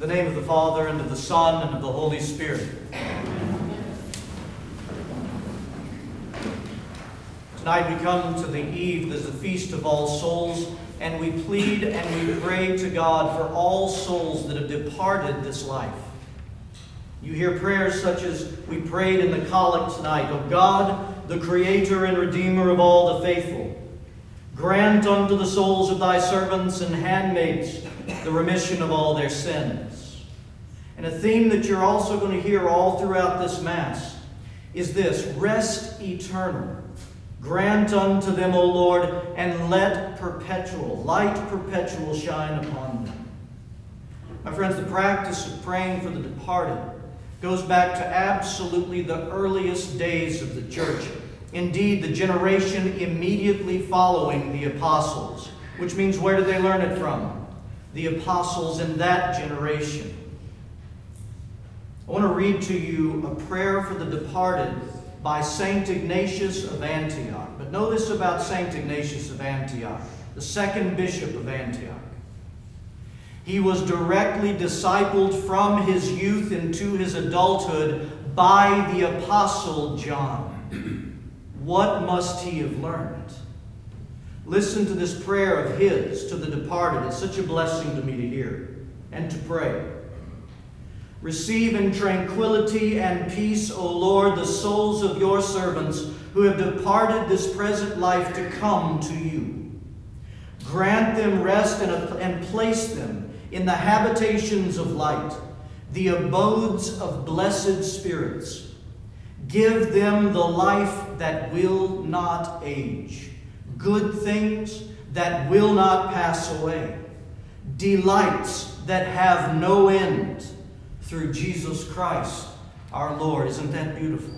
The name of the Father, and of the Son, and of the Holy Spirit. Tonight we come to the eve, there's the Feast of All Souls, and we plead and we pray to God for all souls that have departed this life. You hear prayers such as we prayed in the collect tonight. O God, the Creator and Redeemer of all the faithful, grant unto the souls of thy servants and handmaids the remission of all their sins. And a theme that you're also going to hear all throughout this Mass is this rest eternal. Grant unto them, O Lord, and let perpetual, light perpetual shine upon them. My friends, the practice of praying for the departed goes back to absolutely the earliest days of the church. Indeed, the generation immediately following the apostles, which means where did they learn it from? The apostles in that generation. I want to read to you a prayer for the departed by St. Ignatius of Antioch. But know this about St. Ignatius of Antioch, the second bishop of Antioch. He was directly discipled from his youth into his adulthood by the apostle John. What must he have learned? Listen to this prayer of his to the departed. It's such a blessing to me to hear and to pray. Receive in tranquility and peace, O Lord, the souls of your servants who have departed this present life to come to you. Grant them rest and, and place them in the habitations of light, the abodes of blessed spirits. Give them the life that will not age, good things that will not pass away, delights that have no end through Jesus Christ our Lord. Isn't that beautiful?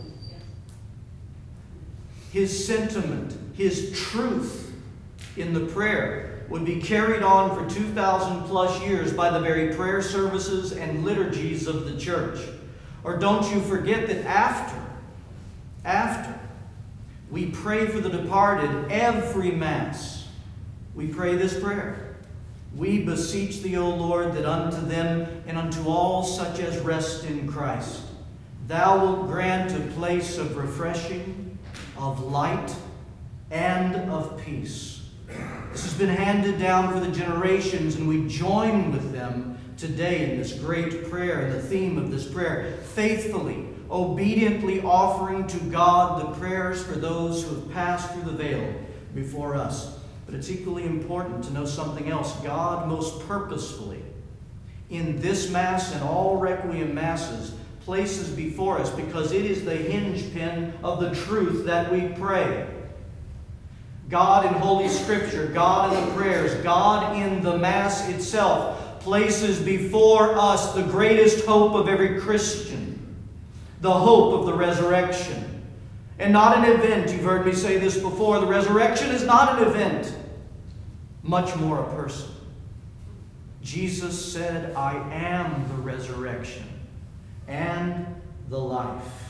His sentiment, his truth in the prayer would be carried on for 2,000 plus years by the very prayer services and liturgies of the church. Or don't you forget that after, after we pray for the departed every Mass, we pray this prayer. We beseech thee, O Lord, that unto them and unto all such as rest in Christ, thou wilt grant a place of refreshing, of light, and of peace. This has been handed down for the generations, and we join with them today in this great prayer, the theme of this prayer, faithfully, obediently offering to God the prayers for those who have passed through the veil before us. But it's equally important to know something else. God, most purposefully, in this Mass and all Requiem Masses, places before us because it is the hinge pin of the truth that we pray. God in Holy Scripture, God in the prayers, God in the Mass itself places before us the greatest hope of every Christian, the hope of the resurrection. And not an event. You've heard me say this before. The resurrection is not an event much more a person. Jesus said, I am the resurrection and the life.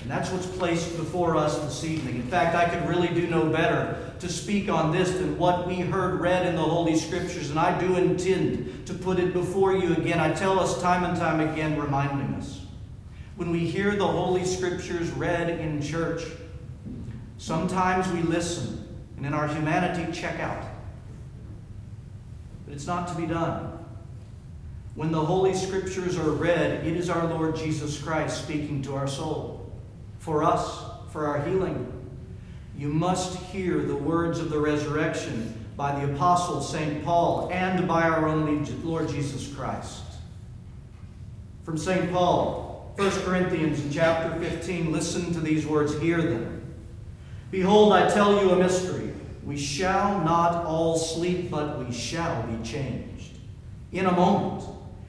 And that's what's placed before us this evening. In fact, I could really do no better to speak on this than what we heard read in the Holy Scriptures, and I do intend to put it before you again. I tell us time and time again, reminding us. When we hear the Holy Scriptures read in church, sometimes we listen and in our humanity check out. But it's not to be done. When the Holy Scriptures are read, it is our Lord Jesus Christ speaking to our soul, for us, for our healing. You must hear the words of the resurrection by the Apostle St. Paul and by our only Lord Jesus Christ. From St. Paul, 1 Corinthians chapter 15, listen to these words, hear them. Behold, I tell you a mystery. We shall not all sleep, but we shall be changed. In a moment,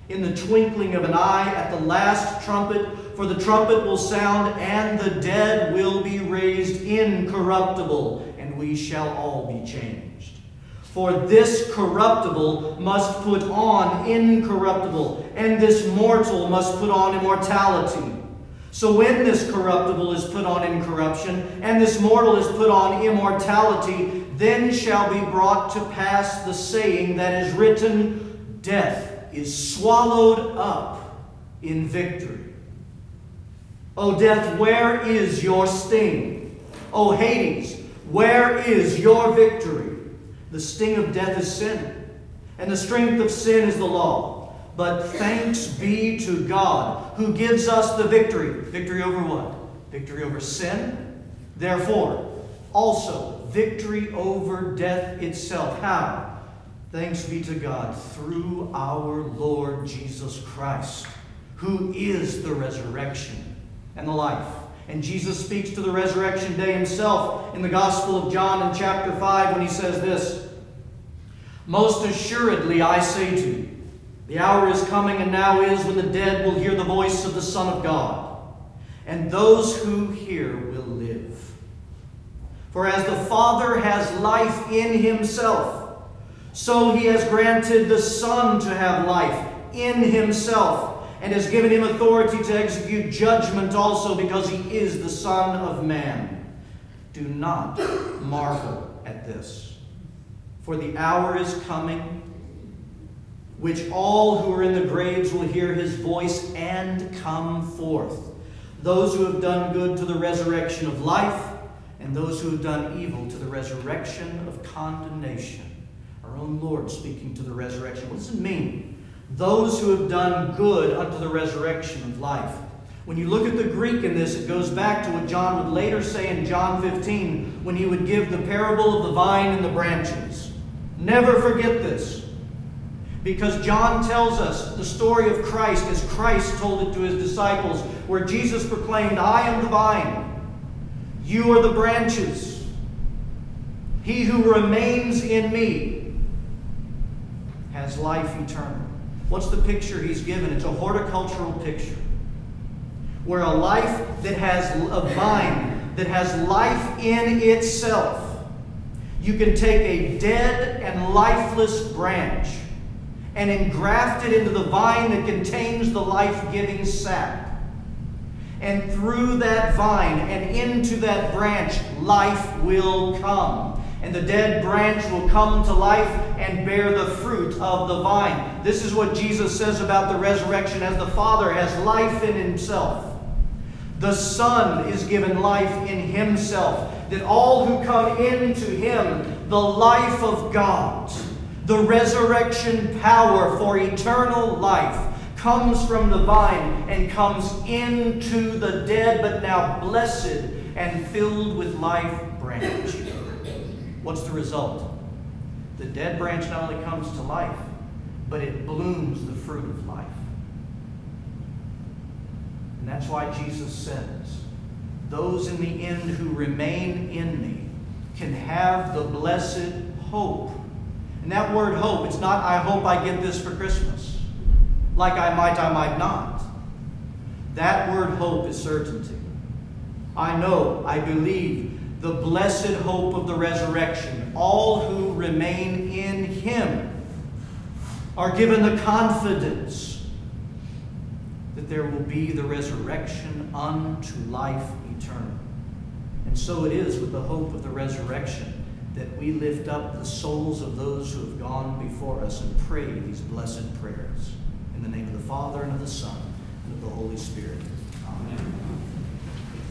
in the twinkling of an eye, at the last trumpet, for the trumpet will sound, and the dead will be raised incorruptible, and we shall all be changed. For this corruptible must put on incorruptible, and this mortal must put on immortality. So when this corruptible is put on incorruption, and this mortal is put on immortality, then shall be brought to pass the saying that is written Death is swallowed up in victory. O death, where is your sting? O Hades, where is your victory? The sting of death is sin, and the strength of sin is the law. But thanks be to God who gives us the victory. Victory over what? Victory over sin. Therefore, also victory over death itself. How? Thanks be to God through our Lord Jesus Christ, who is the resurrection and the life. And Jesus speaks to the resurrection day himself in the Gospel of John in chapter 5 when he says this Most assuredly I say to you, the hour is coming and now is when the dead will hear the voice of the Son of God, and those who hear will live. For as the Father has life in himself, so he has granted the Son to have life in himself and has given him authority to execute judgment also because he is the Son of Man. Do not marvel at this, for the hour is coming which all who are in the graves will hear his voice and come forth. Those who have done good to the resurrection of life, and those who have done evil to the resurrection of condemnation. Our own Lord speaking to the resurrection. What does it mean? Those who have done good unto the resurrection of life. When you look at the Greek in this, it goes back to what John would later say in John 15 when he would give the parable of the vine and the branches. Never forget this. Because John tells us the story of Christ as Christ told it to his disciples, where Jesus proclaimed, I am the vine, you are the branches. He who remains in me has life eternal. What's the picture he's given? It's a horticultural picture. Where a life that has a vine that has life in itself, you can take a dead and lifeless branch and engraft it into the vine that contains the life giving sap. And through that vine and into that branch, life will come and the dead branch will come to life and bear the fruit of the vine. This is what Jesus says about the resurrection as the Father has life in himself. The Son is given life in himself, that all who come into him, the life of God, the resurrection power for eternal life, comes from the vine and comes into the dead, but now blessed and filled with life branch. What's the result? The dead branch not only comes to life, but it blooms the fruit of life. And that's why Jesus says, Those in the end who remain in me can have the blessed hope. And that word hope, it's not, I hope I get this for Christmas. Like I might, I might not. That word hope is certainty. I know, I believe, the blessed hope of the resurrection. All who remain in him are given the confidence that there will be the resurrection unto life eternal. And so it is with the hope of the resurrection that we lift up the souls of those who have gone before us and pray these blessed prayers. In the name of the Father, and of the Son, and of the Holy Spirit. Amen.